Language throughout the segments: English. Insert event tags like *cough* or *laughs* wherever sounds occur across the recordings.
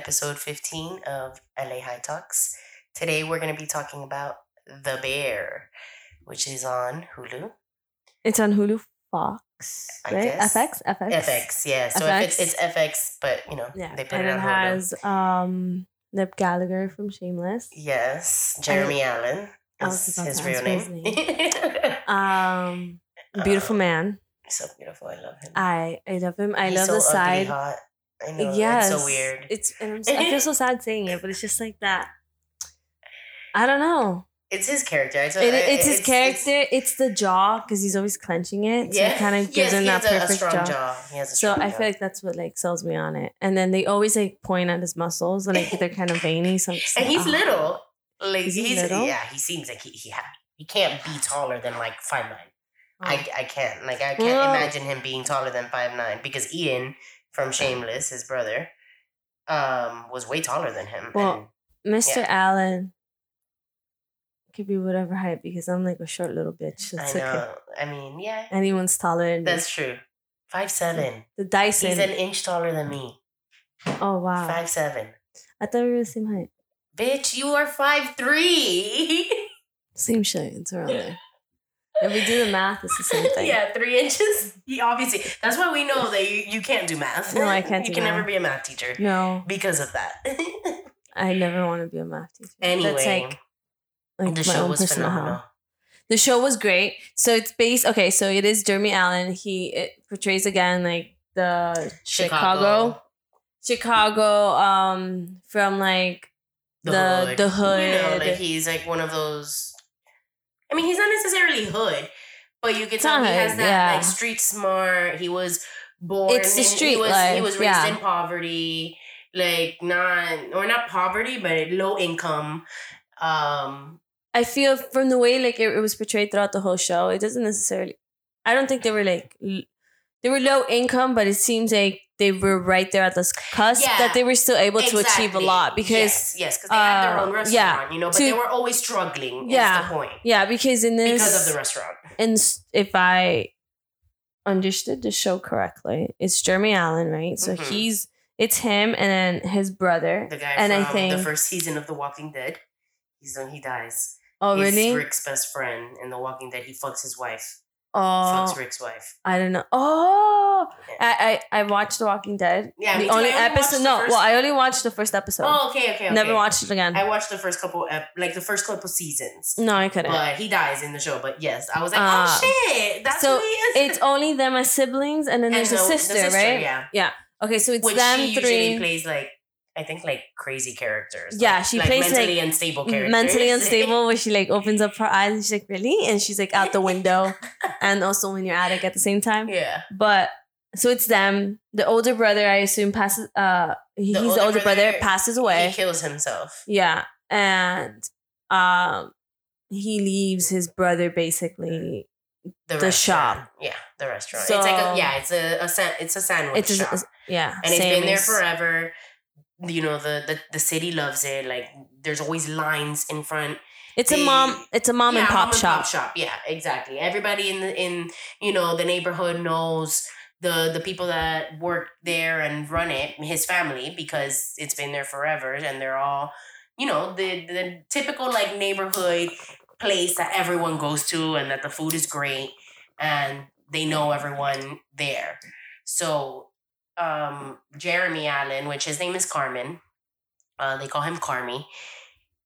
welcome back to episode 15 of LA High Talks. Today we're going to be talking about The Bear, which is on Hulu. It's on Hulu Fox, I right? guess. FX, FX, FX, yeah. So if it's, it's FX, but you know, Yeah, they put and it it on Hulu. has um Lip Gallagher from Shameless. Yes, Jeremy Allen I is his real name. *laughs* Um, beautiful Uh, man. So beautiful. I love him. I I love him. I He's love so the ugly side. hot. I know. yes, It's so weird. It's and I'm, *laughs* so- I feel so sad saying it, but it's just like that. I don't know. It's his character. It's, It, it's his character. It's, the jaw because he's always clenching it. So yeah, it kind of gives yes, him that a- a, perfect strong jaw. jaw. He has a So I jaw. feel like that's what like sells me on it. And then they always like point at his muscles and like they're *laughs* kind of veiny. So and like, he's "Ah." little. Like he he's little? yeah. He seems like he he, ha- he can't be taller than like five nine. Oh. I I can't like I can't imagine him being taller than five nine because Ian from Shameless, his brother, um, was way taller than him. Well, Mr. Yeah. Allen could be whatever height because I'm like a short little bitch. That's I okay. know. I mean, yeah, Anyone's taller than me. that's true. Five seven. the Dyson. He's an inch taller than me. oh wow. Five seven. I thought we were the same height. Bitch, you are five three. *laughs* Same shit. It's around *laughs* there. If we do the math, it's the same thing. yeah, three inches. Obviously, that's why we know that you, you can't do math. No, I can't You can never be a math teacher No, because of that. *laughs* I never want to be a math teacher. anyway, That's like, like the my show own was phenomenal. The show was great. So it's based okay, so it is Jeremy Allen. He it portrays again like the Chicago Chicago, um from like The- the hood. You know, hood. like he's like one of those. I mean, he's not necessarily hood, but you could It's tell he has that yeah. like street smart. He was born. It's the street He was, he was raised yeah. in poverty, like not or not poverty, but low income. Um, I feel from the way like it, it was portrayed throughout the whole show, it doesn't necessarily I don't think they were like l- they were low income, but it seems like they were right there at the cusp Yeah, that they were still able to achieve a lot because yes, yes, because they had their uh, own restaurant, yeah, you know, but to- they were always struggling. Yeah. the point yeah, because in this because of the restaurant. and if I understood the show correctly, it's Jeremy Allen, right? So Mhm. he's it's him and then his brother. The guy and from I think the first season of The Walking Dead. He's when he dies. oh He's really? Rick's best friend in The Walking Dead. He fucks his wife. Oh, Fucks Rick's wife. I don't know. Oh, I, I I watched The Walking Dead. Yeah, me the too. only I only watched episode. the No, first- well, I only watched the first episode. Oh, okay, okay, okay. Never watched it again. I watched the first couple, ep- like the first couple seasons. no, I couldn't. But he dies in the show. But yes, I was like, Uh, oh shit, that's so who he is. it's only them as siblings, and then And there's the- a the sister, sister, right? Yeah, Okay, so it's which them she usually three. plays like I think like crazy characters. Yeah, like- she like plays, mentally like, unstable characters. mentally *laughs* unstable where she like opens up her eyes and she's like really and she's like out the window *laughs* and also when you're attic at the same time yeah, but so it's them the older brother i assume passes uh he's the older, older brother, brother, passes away. he kills himself. yeah and um he leaves his brother basically The, The shop. Yeah, the restaurant. it's like a, yeah, it's a, a it's a sandwich it's shop. just, yeah and it's been there forever. You know the, the the city loves it. Like there's always lines in front. it's a mom it's a mom yeah, and pop mom shop shop. Yeah, exactly. Everybody in the in you know the neighborhood knows the the people that work there and run it. His family because it's been there forever, and they're all you know the the typical like neighborhood place that everyone goes to, and that the food is great, and they know everyone there. So um Jeremy Allen, which his name is Carmen. Uh, they call him Carmi.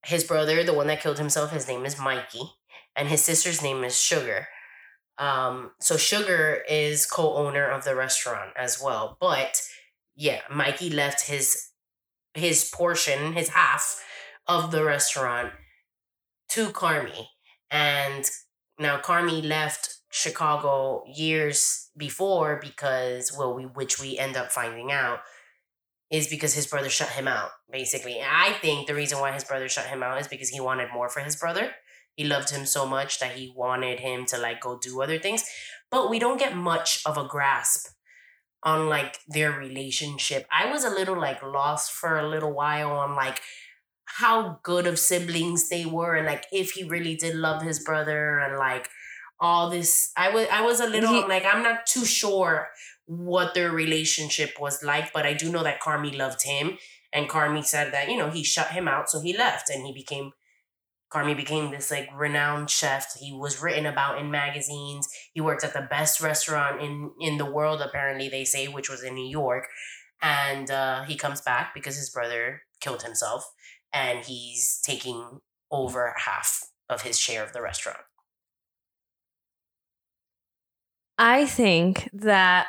His brother, the one that killed himself, his name is Mikey, and his sister's name is Sugar. Um, so Sugar is co-owner of the restaurant as well. But yeah, Mikey left his his portion, his half of the restaurant to Carmi. And now Carmi left Chicago years before because well we which we end up finding out is because his brother shut him out basically. And I think the reason why his brother shut him out is because he wanted more for his brother. He loved him so much that he wanted him to like go do other things. But we don't get much of a grasp on like their relationship. I was a little like lost for a little while on like how good of siblings they were and like if he really did love his brother and like all this. I was I was a little He- like I'm not too sure what their relationship was like, but I do know that Carmi loved him, and Carmi said that you know he shut him out, so he left, and he became. Carmi became this like renowned chef. He was written about in magazines. He worked at the best restaurant in in the world, apparently they say, which was in New York. And uh, he comes back because his brother killed himself, and he's taking over half of his share of the restaurant. I think that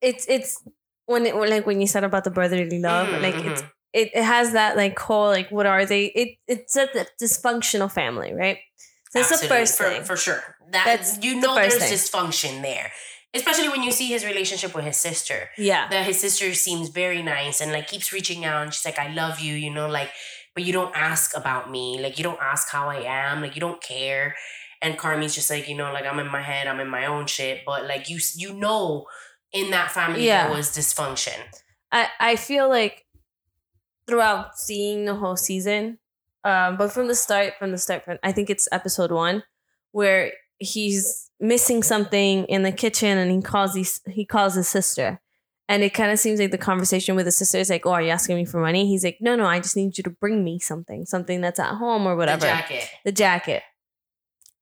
it's it's when it like when you said about the brotherly love, Mhm, like it's it, it has that like whole like what are they? It it's a dysfunctional family, right? So that's the first for, thing. for sure. That That's you know there's thing. dysfunction there, especially when you see his relationship with his sister. yeah, That his sister seems very nice and like keeps reaching out and she's like, "I love you," you know, like, but you don't ask about me, like you don't ask how I am, like you don't care. And Carmi's just like, you know, like I'm in my head, I'm in my own shit, but like you, you know, in that family Yeah. there was dysfunction. I I feel like throughout seeing the whole season, um, but from the start, from the start, from I think it's episode one, where he's missing something in the kitchen and he calls his, he calls his sister. And it kind of seems like the conversation with his sister is like, "Oh, are you asking me for money?" He's like, "No, no, I just need you to bring me something, something that's at home or whatever." The jacket. the jacket.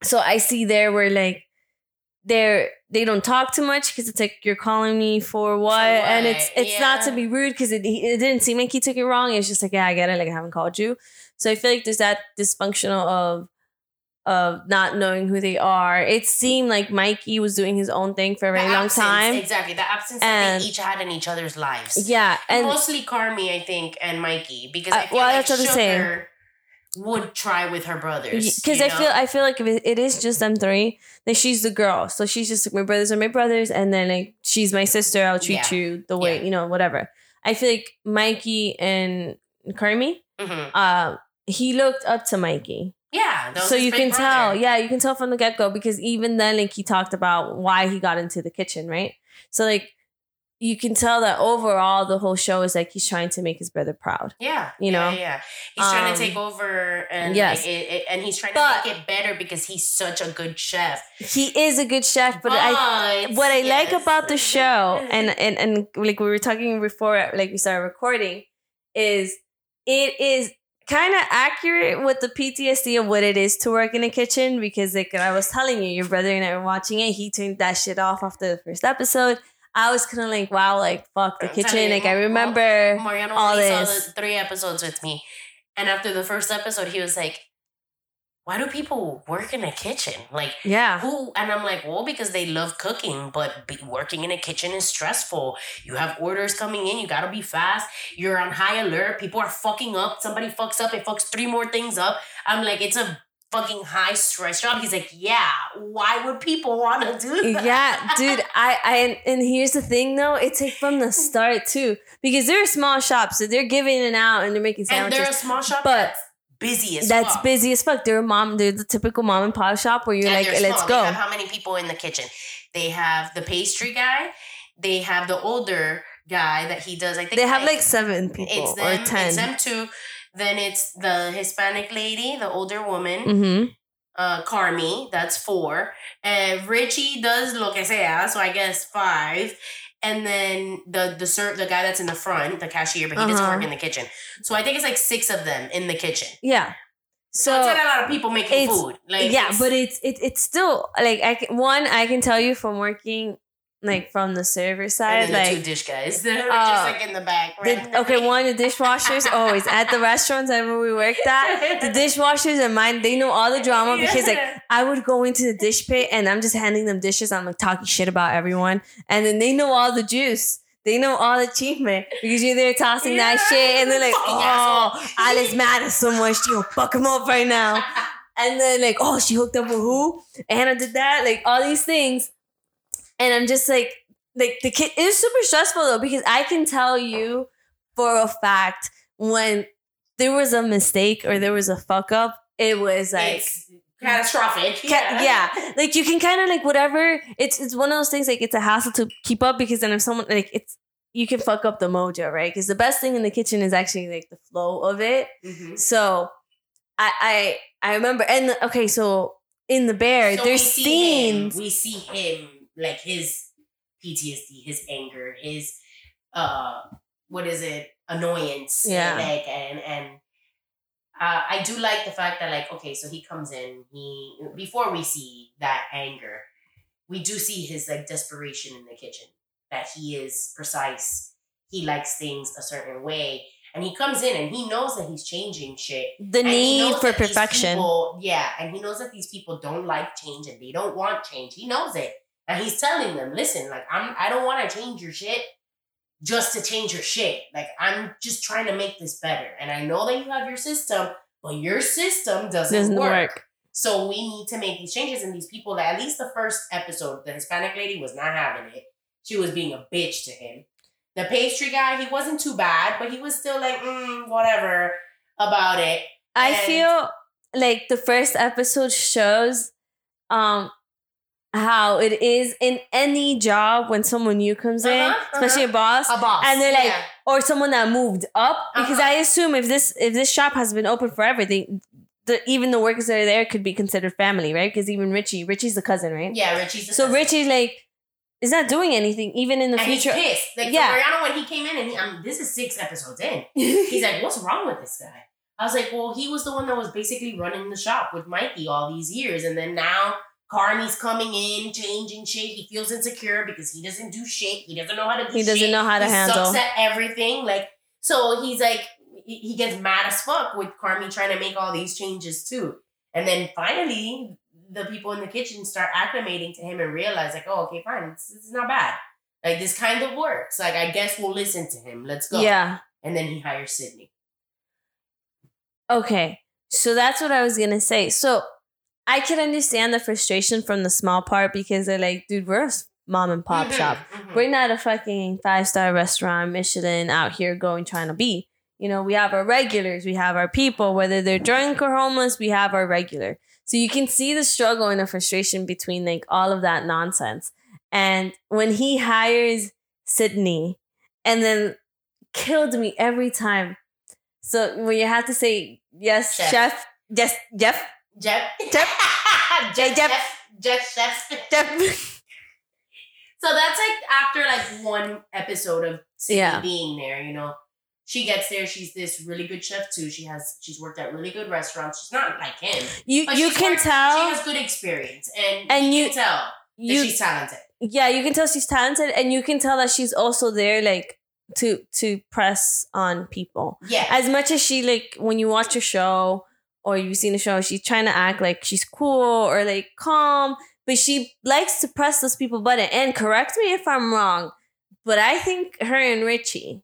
So I see there where like they're they don't talk too much because it's like you're calling me for what, and it's it's not to be rude because it it didn't seem like he took it wrong. It's just like yeah, I get it. Like I haven't called you, so I feel like there's that dysfunctional of of not knowing who they are. It seemed like Mikey was doing his own thing for a very long time. Exactly. The absence that And- they each had in each other's lives. Yeah, and Mostly Carmi, I think, and Mikey. Because I Uh, feel well, like that's what I'm saying. Sugar would try with her brothers. because I know? feel I feel like if it, is just them three, then she's the girl. So she's just like my brothers are my brothers, and then like she's my sister. I'll treat Yeah. you the way Yeah. you know, whatever. I feel like Mikey and Carmi, Mhm. uh, he looked up to Mikey, Yeah. so you can brother. tell. Yeah, you can tell from the get go because even then, like he talked about why he got into the kitchen, right? So like you can tell that overall the whole show is like he's trying to make his brother proud. Yeah, You know? yeah. He's trying Um, to take over, and yes. it, it- and he's trying But- to make it better because he's such a good chef. He is a good chef, but I what I like about the show *laughs* and, and and like we were talking before like we started recording is it is kind of accurate with the PTSD of what it is to work in a kitchen because like I was telling you your brother and I were watching it. He turned that shit off after the first episode. I was kind of like wow like fuck the I'm kitchen. you, like I Mo- Mo- remember Mariano all only saw this. the three episodes with me, and after the first episode, he was like, "Why do people work in a kitchen? Like, yeah who?" And I'm like, "Well, because they love cooking, but be, working in a kitchen is stressful. You have orders coming in, you gotta be fast. You're on high alert. People are fucking up. Somebody fucks up, it fucks three more things up. I'm like, it's a." Fucking high stress job. He's like, yeah. Why would people want to do that? yeah, dude. *laughs* I, I and, here's the thing though, it's like from the start too, because they're a small shops, so they're giving it out and they're making sandwiches. And they're a small shop, but busy as That's fuck. busy as fuck. They're a mom. They're the typical mom and pop shop where you're And like, let's go. They have how many people in the kitchen? They have the pastry guy. They have the older guy that he does. I think They have like seven people it's or them. ten. It's them two. Then it's the Hispanic lady, the older woman, mm-hmm. uh, Carmi. That's four. And Richie does lo que sea, so I guess five. And then the the ser- the guy that's in the front, the cashier, but he doesn't Uh-huh. work in the kitchen. So I think it's like six of them in the kitchen. Yeah. So So it's not a lot of people making food. Like yeah, it's- but it's it, it's still like I can one I can tell you from working like from the server side the two dish guys, *laughs* they're uh, just like in the back. the, randomly. okay one the dishwashers always at the restaurants ever we worked at the *laughs* dishwashers are mine they know all the drama because like I would go into the dish pit and I'm just handing them dishes. I'm like talking shit about everyone. And then they know all the juice. They know all the achievement because you're there tossing that shit. And they're like, oh, asshole." Alice mad at so much. She'll fuck him up right now. *laughs* And then like, oh, she hooked up with who? Anna did that. Like all these things. And I'm just like, like the kid, it was super stressful though because I can tell you for a fact when there was a mistake or there was a fuck up, it was like, it's catastrophic. Ca- yeah. like you can kind of like whatever. It's it's one of those things like it's a hassle to keep up because then if someone like it's you can fuck up the mojo, right? Because the best thing in the kitchen is actually like the flow of it. Mhm. So I I I remember and okay, so in the bear. So There's we see him- scenes. we see him like his PTSD, his anger, his uh, what is it? Annoyance. Yeah. Like and and uh, I do like the fact that like okay, so he comes in. He before we see that anger, we do see his like desperation in the kitchen. That he is precise. He likes things a certain way. And he comes in and he knows that he's changing shit. The And need for perfection. people- yeah, and he knows that these people don't like change and they don't want change. He knows it. And he's telling them, listen, like I'm I don't want to change your shit just to change your shit. Like I'm just trying to make this better. And I know that you have your system, but your system doesn't, Doesn't work. work. So we need to make these changes. And these people, at least the first episode, the Hispanic lady was not having it. She was being a bitch to him. The pastry guy, he wasn't too bad, but he was still like, mm, whatever about it. I And- feel like the first episode shows um how it is in any job when someone new comes in, Uh-huh, especially a boss, A boss. And they're like, yeah. or someone that moved up. Because Uh-huh. I assume if this if this shop has been open for everything, the even the workers that are there could be considered family, right? Because even Richie, Richie's the cousin, right? yeah, Richie's the So cousin. Richie's like is not doing anything, even in the and he's future. pissed. Like Yeah. Mariano, when he came in, and he, um, this is six episodes in. *laughs* He's like, "What's wrong with this guy?" I was like, "Well, he was the one that was basically running the shop with Mikey all these years, and then now Carmi's coming in, changing shit. He feels insecure because he doesn't do shit. He doesn't know how to do. He doesn't shit. know how to he handle. Sucks at everything. Like so, he's like, he he gets mad as fuck with Carmi trying to make all these changes too. And then finally, the people in the kitchen start acclimating to him and realize, like, oh, okay, fine, this, this is not bad. Like this kind of works. Like I guess we'll listen to him. Let's go. yeah. And then he hires Sydney. Okay. So that's what I was gonna say. So I can understand the frustration from the small part because they're like, dude, we're a mom and pop Mhm, shop. mhm. We're not a fucking five star restaurant, Michelin out here going trying to be. You know, we have our regulars, we have our people, whether they're drunk or homeless, we have our regular. So you can see the struggle and the frustration between like all of that nonsense. And when he hires Sydney and then killed me every time. So when you have to say yes, Chef. chef, yes, Jeff, *laughs* Jeff. Jeff. Jeff. Jeff. Jeff. Jeff. Chef. *laughs* Jeff. So that's like after like one episode of Sydney Yeah. being there, you know. She gets there. She's this really good chef too. She has she's worked at really good restaurants. She's not like him. you you can worked- tell she has good experience, and And you you- can tell that you she's talented. yeah you can tell she's talented and you can tell that she's also there like to to press on people Yeah, as much as she like when you watch a show or you've seen the show she's trying to act like she's cool or like calm but she likes to press those people button and correct me if i'm wrong but i think her and richie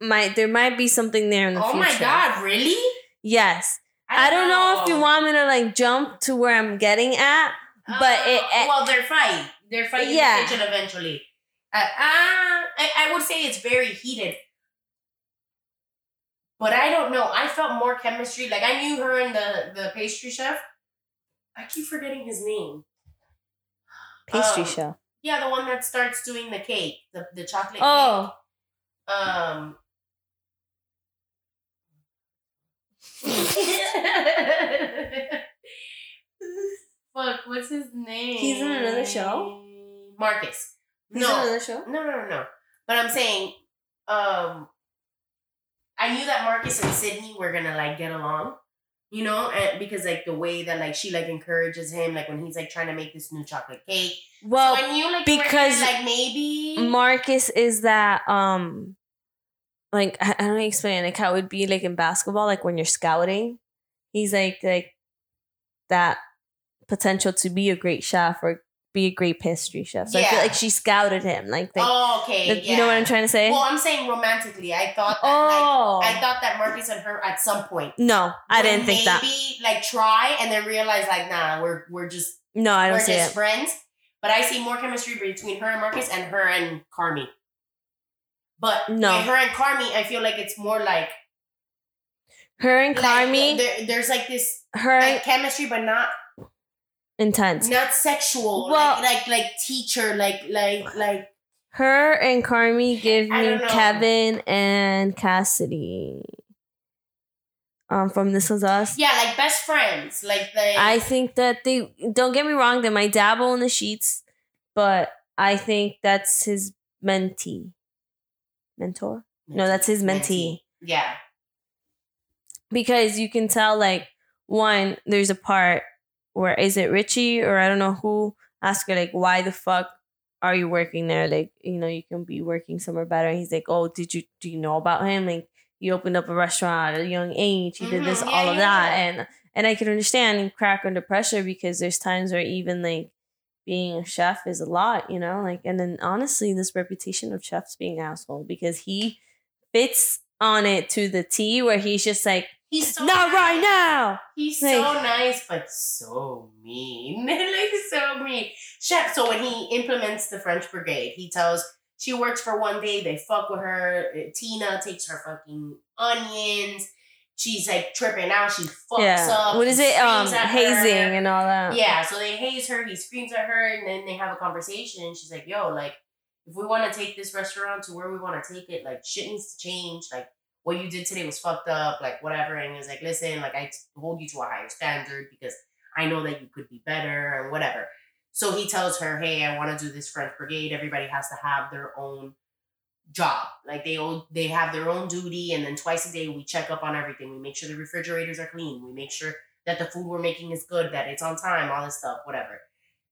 might there might be something there in the oh future my god, really? yes i don't know if you want me to like jump to where i'm getting at but it- Uh, well, they're fighting. They're fighting Yeah. in the kitchen eventually. Uh, uh, I, I would say it's very heated. But I don't know. I felt more chemistry. Like I knew her and the, the pastry chef. I keep forgetting his name. pastry Um, show Yeah, the one that starts doing the cake, the, the chocolate oh cake. Um *laughs* Fuck, what's his name? He's in another show? Marcus. He's no. on another show No, no, no, no. But I'm saying, um, I knew that Marcus and Sydney were gonna like get along, you know, and because like the way that like she like encourages him, like when he's like trying to make this new chocolate cake. well so I knew like because like maybe Marcus is that um like I, I don't know how to explain like how it would be like in basketball, like when you're scouting. He's like like that potential to be a great chef or be a great pastry chef. So I feel like she scouted him. Like, oh, okay, that- you know what I'm trying to say? Well, I'm saying romantically. I thought that oh like I thought that Marcus and her at some point. no, I didn't think that. Maybe like try and then realize like nah, we're we're just No, I don't we're see just it. friends. But I see more chemistry between her and Marcus and her and Carmi. But No. her and Carmi, I feel like it's more like Her and like, Carmi, there, there's like this her like chemistry, but not intense. not sexual. Well- like, like like teacher, like like like Her and Carmi give me. Kevin and Cassidy. um, from This Was Us. Yeah, like best friends. Like they. I think that they don't get me wrong. They might dabble in the sheets, but I think that's his mentee, mentor. No, that's his mentee. Yeah. Because you can tell, like, one, there's a part where is it Richie or I don't know who ask her like, why the fuck are you working there? Like, you know, you can be working somewhere better. And he's like, oh, did you do you know about him? Like, you opened up a restaurant at a young age. You did this, Mhm, yeah, all of yeah, that, yeah. and and I can understand and crack under pressure because there's times where even like being a chef is a lot, you know, like and then honestly, this reputation of chefs being asshole because he fits on it to the T where he's just like, He's so not nice. right now. He's Like- so nice, but so mean. *laughs* like so mean. Chef. So when he implements the French Brigade, he tells she works for one day. They fuck with her. Uh, Tina takes her fucking onions. She's like tripping out. She fucks yeah. up. What is it? Um, hazing her. and all that. Yeah, so they haze her. He screams at her, and then they have a conversation. And she's like, "Yo, like, if we want to take this restaurant to where we want to take it, like, shit needs to change. Like, what you did today was fucked up. Like, whatever." And he was like, "Listen, like, I hold you to a higher standard because I know that you could be better and whatever." So he tells her, "Hey, I want to do this French Brigade. Everybody has to have their own." job like they all they have their own duty and then twice a day we check up on everything we make sure the refrigerators are clean we make sure that the food we're making is good, that it's on time, all this stuff, whatever.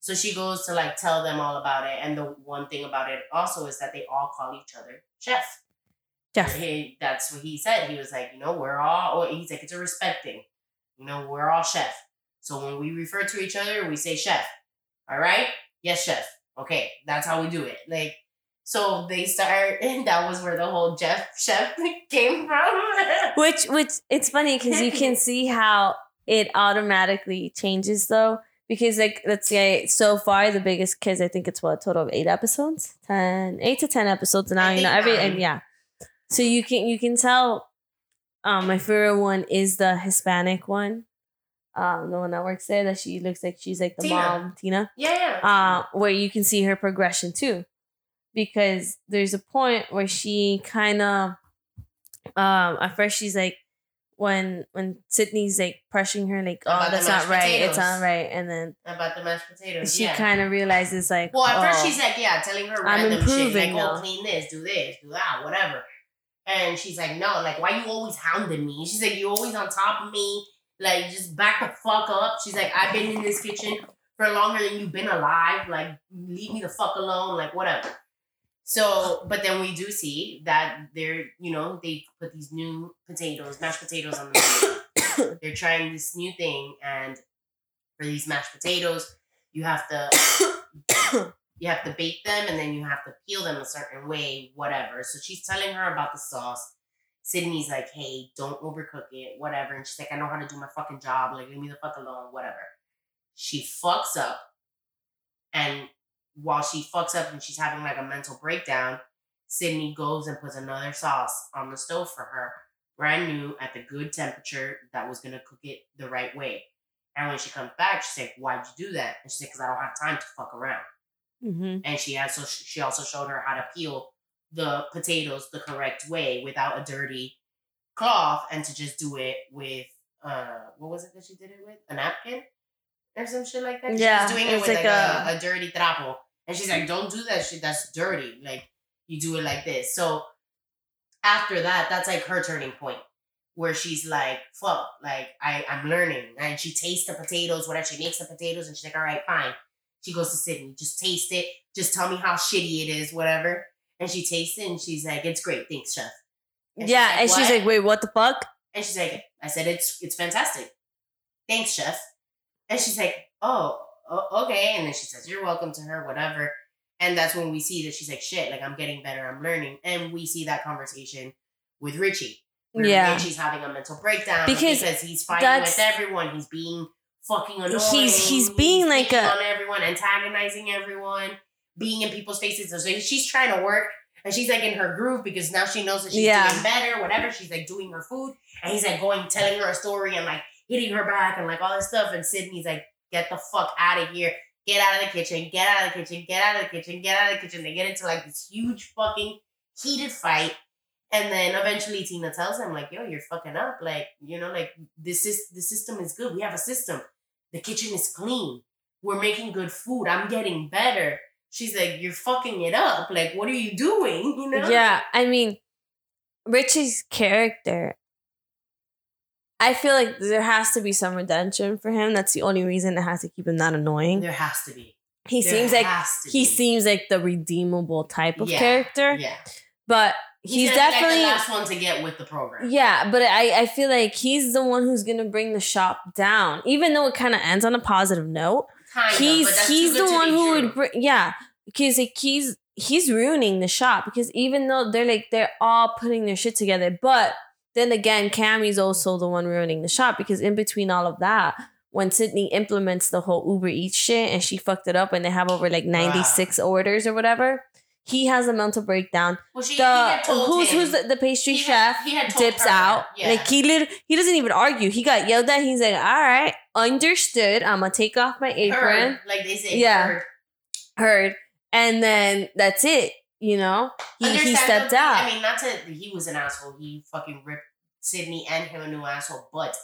So she goes to like tell them all about it. And the one thing about it also is that they all call each other chef. Chef. He, that's what he said. He was like, you know, we're all, oh, he's like, it's a respect thing. You know, we're all chef. So when we refer to each other, we say chef. All right? Yes, chef. Okay, that's how we do it. Like, so they start, *laughs* and that was where the whole Jeff chef *laughs* came from. *laughs* Which which it's funny because you can see how it automatically changes though. Because like let's say so far the biggest kids I think it's what a total of eight episodes, ten, eight to ten episodes now. I You know every and yeah, so you can you can tell. Um, my favorite one is the Hispanic one. Um, the one that works there that she looks like she's like the Tina. mom, Tina. yeah. yeah. uh, where you can see her progression too, because there's a point where she kind of, um, at first she's like, when when Sydney's like pressuring her like, oh, that's not right, it's potatoes. not right, and then about the mashed potatoes. she yeah. kind of realizes like, Well, at first oh, she's like, yeah, telling her I'm random shit, like, improving oh, clean this, do this, do that, whatever. And she's like, no, like, why you always hounding me? She's like, you always on top of me, like, just back the fuck up. She's like, I've been in this kitchen for longer than you've been alive. Like, leave me the fuck alone, like, whatever. So, but then we do see that they're, you know, they put these new potatoes, mashed potatoes on the *coughs* menu. they're trying this new thing, and for these mashed potatoes, you have to *coughs* *coughs* you have to bake them and then you have to peel them a certain way, whatever. So she's telling her about the sauce. Sydney's like, hey, don't overcook it, whatever. And she's like, I know how to do my fucking job. Like, leave me the fuck alone, whatever. She fucks up. And while she fucks up and she's having like a mental breakdown, Sydney goes and puts another sauce on the stove for her, brand new at the good temperature that was gonna cook it the right way. And when she comes back, she's like, "Why'd you do that?" And she's like, "Cause I don't have time to fuck around." Mhm. And she also she also showed her how to peel the potatoes the correct way without a dirty cloth, and to just do it with uh, what was it that she did it with? A napkin or some shit like that. Yeah, she was doing it with like like, a, a- a dirty trapo, and she's like, "Don't do that shit. That's dirty. Like you do it like this." So after that, that's like her turning point where she's like, fuck, like I, I'm learning. And she tastes the potatoes, whatever. She makes the potatoes and she's like, all right, fine. She goes to Sydney, just taste it. Just tell me how shitty it is, whatever. And she tastes it and she's like, it's great. Thanks, chef. And she's yeah, like, and she's like, wait, what the fuck? And she's like, I said, it's it's fantastic. Thanks, chef. And she's like, oh, okay. And then she says, you're welcome to her, whatever. And that's when we see that she's like, shit, like I'm getting better, I'm learning. And we see that conversation with Richie. Yeah. Richie's having a mental breakdown Because because he's fighting with everyone. He's being fucking annoying. He's- he's being like a- on everyone, antagonizing everyone, being in people's faces. So she's trying to work and she's like in her groove because now she knows that she's Yeah. doing better, whatever. She's like doing her food and he's like going, telling her a story and like hitting her back and like all this stuff. And Sydney's like, get the fuck out of here. Get out of the kitchen. Get out of the kitchen. Get out of the kitchen. Get out of the kitchen. They get into like this huge fucking heated fight. And then eventually Tina tells him, like, yo, you're fucking up. Like, you know, like this is the system is good. We have a system. The kitchen is clean. We're making good food. I'm getting better. She's like, You're fucking it up. Like, what are you doing? *laughs* You know? Yeah, I mean, Richie's character. I feel like there has to be some redemption for him. That's the only reason it has to keep him that annoying. There has to be. He There seems like he be. seems like the redeemable type of Yeah, character, Yeah. but he's, like, definitely the last one to get with the program. yeah. But I I feel like he's the one who's gonna bring the shop down, even though it kind of ends on a positive note. Kind he's he's the one who true. would bring yeah because like he's he's ruining the shop because even though they're like they're all putting their shit together but then again Cammy's also the one ruining the shop because in between all of that when Sydney implements the whole Uber Eats shit and she fucked it up and they have over like 96 orders or whatever he has a mental breakdown Well, she, the who's him- who's the, the pastry he chef had- he had dips her, out. Yeah. Like he lit- he doesn't even argue. He got yelled at. He's like, "All right, understood. I'm gonna take off my apron." Heard, like they say. Yeah. heard. Heard, and then that's it. You know, he he stepped out. I mean, not to he was an asshole. He fucking ripped Sydney and him a new asshole, but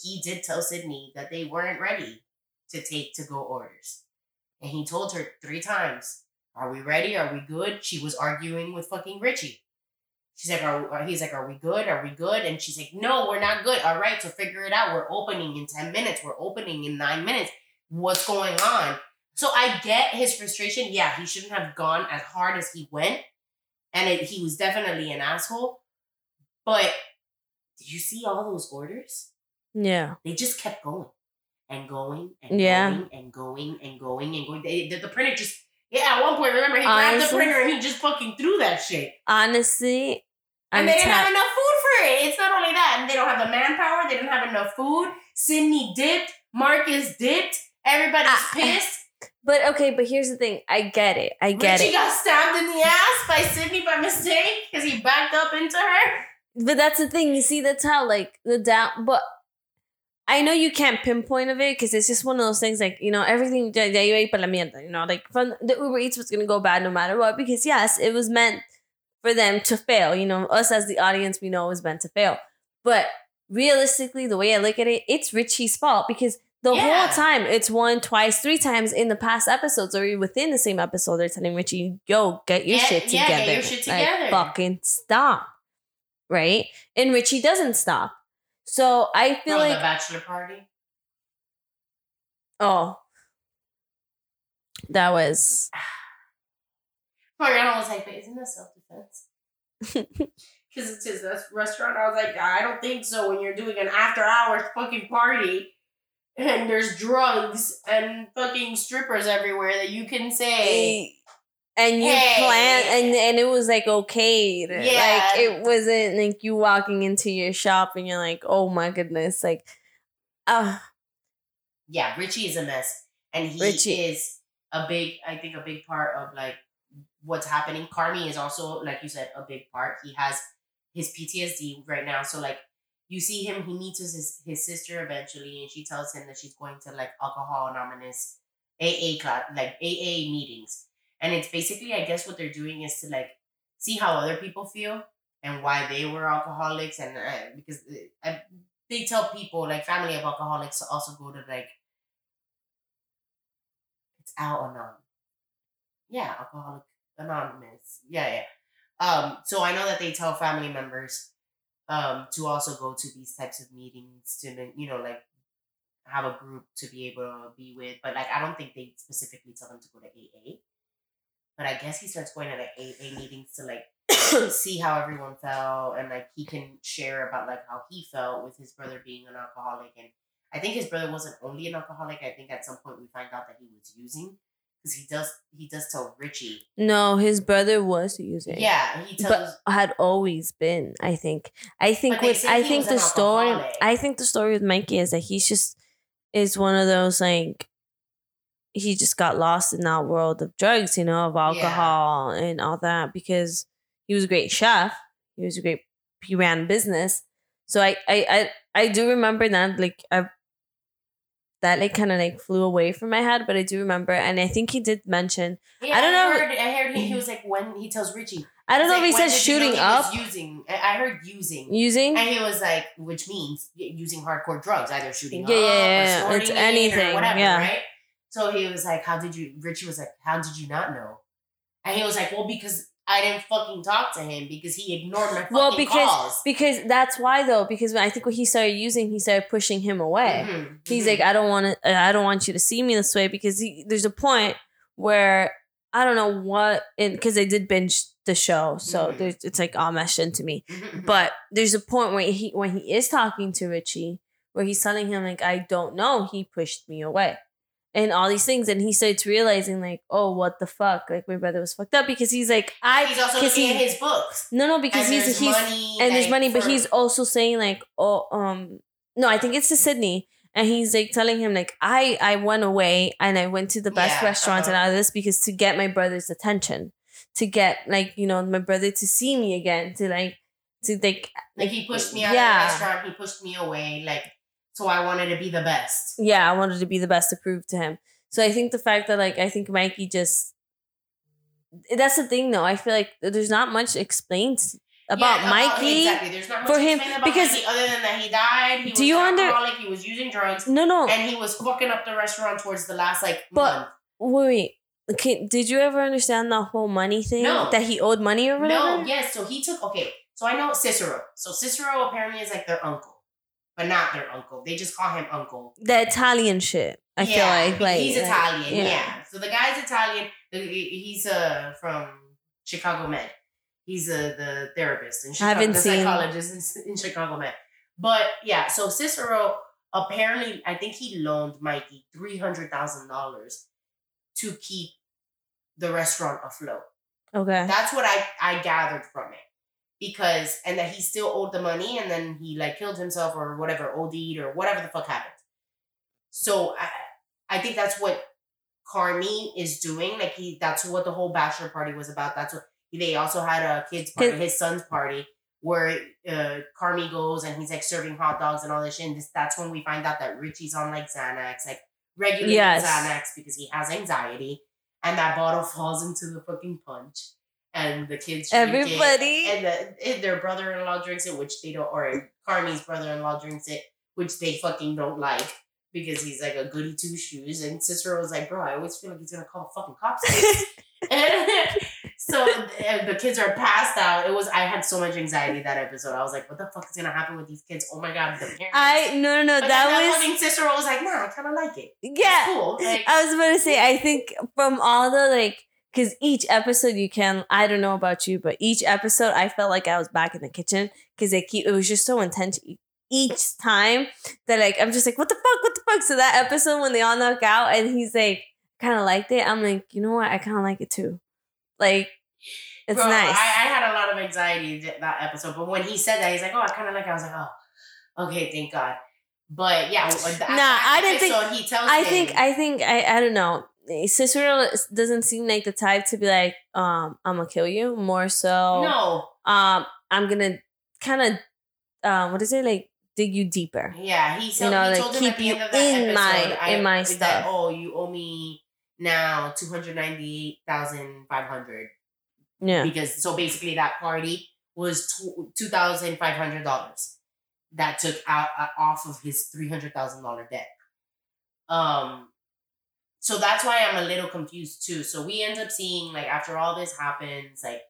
he did tell Sydney that they weren't ready to take to go orders, and he told her three times, "Are we ready? Are we good?" She was arguing with fucking Richie. She's like, are, he's like, are we good? Are we good? And she's like, no, we're not good. All right, so figure it out. We're opening in 10 minutes. We're opening in nine minutes. What's going on? So I get his frustration. Yeah, he shouldn't have gone as hard as he went. And it, he was definitely an asshole. But did you see all those orders? yeah, They just kept going and going and Yeah. going and going and going and going. They, the, the printer just, yeah, at one point, remember, he grabbed the printer and he just fucking threw that shit. honestly, And I'm they didn't ta- have enough food for it. It's not only that, and they don't have the manpower. They didn't have enough food. Sydney dipped. Marcus dipped. Everybody's Ah, pissed. But okay, but here's the thing. I get it. I get Richie it. She got stabbed in the ass by Sydney by mistake because he backed up into her. But that's the thing. You see, that's how like the down. But I know you can't pinpoint of it because it's just one of those things. Like you know, everything ya ya iba para la mierda. You know, like from the Uber Eats was gonna go bad no matter what. Because yes, it was meant for them to fail. You know, us as the audience, we know it was meant to fail. But realistically, the way I look at it, it's Richie's fault because the Yeah. whole time it's one, twice, three times in the past episodes or within the same episode, they're telling Richie, "Yo, get your Get- shit yeah, together. get your shit Like, together." fucking stop." Right, and Richie doesn't stop. So I feel From like the bachelor party. oh, that was *sighs* My Mariano was like, but isn't that self defense? Because *laughs* it's his res- restaurant. I was like, I don't think so when you're doing an after hours fucking party and there's drugs and fucking strippers everywhere that you can say. And you Hey. plan and and it was like okay to- Yeah. like it wasn't like you walking into your shop and you're like oh my goodness like uh Yeah, Richie is a mess. And he Richie. is a big, I think, a big part of like what's happening. Carmi is also, like you said, a big part. He has his PTSD right now. So, like, you see him, he meets his, his sister eventually, and she tells him that she's going to like alcohol anonymous AA class, like AA meetings. And it's basically, I guess, what they're doing is to like see how other people feel and why they were alcoholics. And uh, because uh, I, they tell people, like family of alcoholics, to also go to like it's Al Anon. Yeah, Alcoholic Anonymous. Yeah, yeah. Um, so I know that they tell family members um to also go to these types of meetings to you know like have a group to be able to be with. But like I don't think they specifically tell them to go to AA. But I guess he starts going to the AA meetings to like *coughs* see how everyone felt and like he can share about like how he felt with his brother being an alcoholic and I think his brother wasn't only an alcoholic. I think at some point we find out that he was using because he does he does tell Richie. no his brother was using Yeah, he tells. but had always been i think i think with i think the story i think the story with mikey is that he's just is one of those like he just got lost in that world of drugs you know of alcohol and all that because he was a great chef he was a great he ran business so i i i, I do remember that like i that like kind of like flew away from my head, but I do remember, and I think he did mention. Yeah, I don't know- I heard, I heard he, he was like when he tells Richie. I don't know if he "When says did you know shooting he up, Using. I heard using. using. And he was like, which means using hardcore drugs, either shooting Yeah, up yeah, or yeah, yeah. It's anything, whatever, yeah. right? So he was like, how did you, Richie was like, how did you not know? And he was like, well, because I didn't fucking talk to him because he ignored my fucking Well, because- calls. Because that's why though. Because when I think when he started using, he started pushing him away. Mhm, He's mhm. like, I don't want to. I don't want you to see me this way because he, there's a point where I don't know what because they did binge the show, so Mhm. there's, it's like all meshed into me. Mhm, mhm. But there's a point where he when he is talking to Richie, where he's telling him like, I don't know, he pushed me away. And all these things, and he starts realizing like, oh, what the fuck? Like my brother was fucked up because he's like, I he's also looking he- at his books. no, no, because and he's he's money, and there's money, but he's also saying like, oh, um, no, I think it's to Sydney, and he's like telling him like, I I went away and I went to the best Yeah, restaurant and uh-huh. all this because to get my brother's attention, to get like you know my brother to see me again, to like to like like he pushed me out Yeah. of the restaurant. He pushed me away. Like so, I wanted to be the best. yeah, I wanted to be the best to prove to him. So I think the fact that like I think Mikey just eh, that's the thing though. I feel like there's not much explained about Yeah, Mikey. exactly. There's not much for him- about because- Mikey other than that he died. He Do was you under- He was using drugs, No, no. and he was fucking up the restaurant towards the last like But- month. Wait, wait. Okay, did you ever understand the whole money thing? No. That he owed money or whatever? No, yes. So he took okay. So I know Cicero. So Cicero apparently is like their uncle, but not their uncle. They just call him uncle. The Italian shit. I feel like like he's like, Italian. yeah. Yeah. So the guy's Italian. He's uh from Chicago Med. He's uh, the therapist and Chicago, the seen- psychologist in, in Chicago Med. But yeah, so Cicero apparently, I think he loaned Mikey three hundred thousand dollars to keep the restaurant afloat. Okay. That's what I I gathered from it. Because and that he still owed the money and then he like killed himself or whatever, OD'd or whatever the fuck happened. So I I think that's what Carmi is doing. Like he that's what the whole bachelor party was about. That's what they also had a kids party, his son's party, where uh Carmi goes and he's like serving hot dogs and all this shit. And this, that's when we find out that Richie's on like Xanax, like regular Yes. Xanax because he has anxiety. And that bottle *laughs* falls into the fucking punch. And the kids drink it Everybody. and, the, and their brother-in-law drinks it, which they don't, or Carmi's brother-in-law drinks it, which they fucking don't like because he's like a goody two shoes. And cicero was like, bro, I always feel like he's gonna call fucking cops. *laughs* and so and the kids are passed out. It was I had so much anxiety that episode. I was like, what the fuck is gonna happen with these kids? Oh my god, the parents. I no no no but that was fucking Cicero was like, nah, I kind of like it. yeah. Cool. Like, I was about to say I think from all the like because each episode you can I don't know about you but each episode I felt like I was back in the kitchen because they keep it was just so intense each time that like I'm just like what the fuck what the fuck so that episode when they all knock out and he's like kind of liked it I'm like you know what I kind of like it too like it's Bro, nice I, I had a lot of anxiety that episode, but when he said that, he's like, "Oh, I kind of like." it." I was like, "Oh, okay, thank God." But yeah, Nah, I didn't think- He tells I him, think I think I I don't know. Cicero doesn't seem like the type to be like, um, I'm gonna kill you. More so, no, um, I'm gonna kind of, um, what is it like? Dig you deeper. yeah, he, you know, he like, told keep at you end of that in episode, my- I, in my that, stuff. oh, you owe me now two hundred ninety eight thousand five hundred Yeah. because so basically that party was two thousand five hundred dollars that took out uh, off of his three hundred thousand dollar debt. Um, so that's why I'm a little confused too. So we end up seeing like after all this happens, like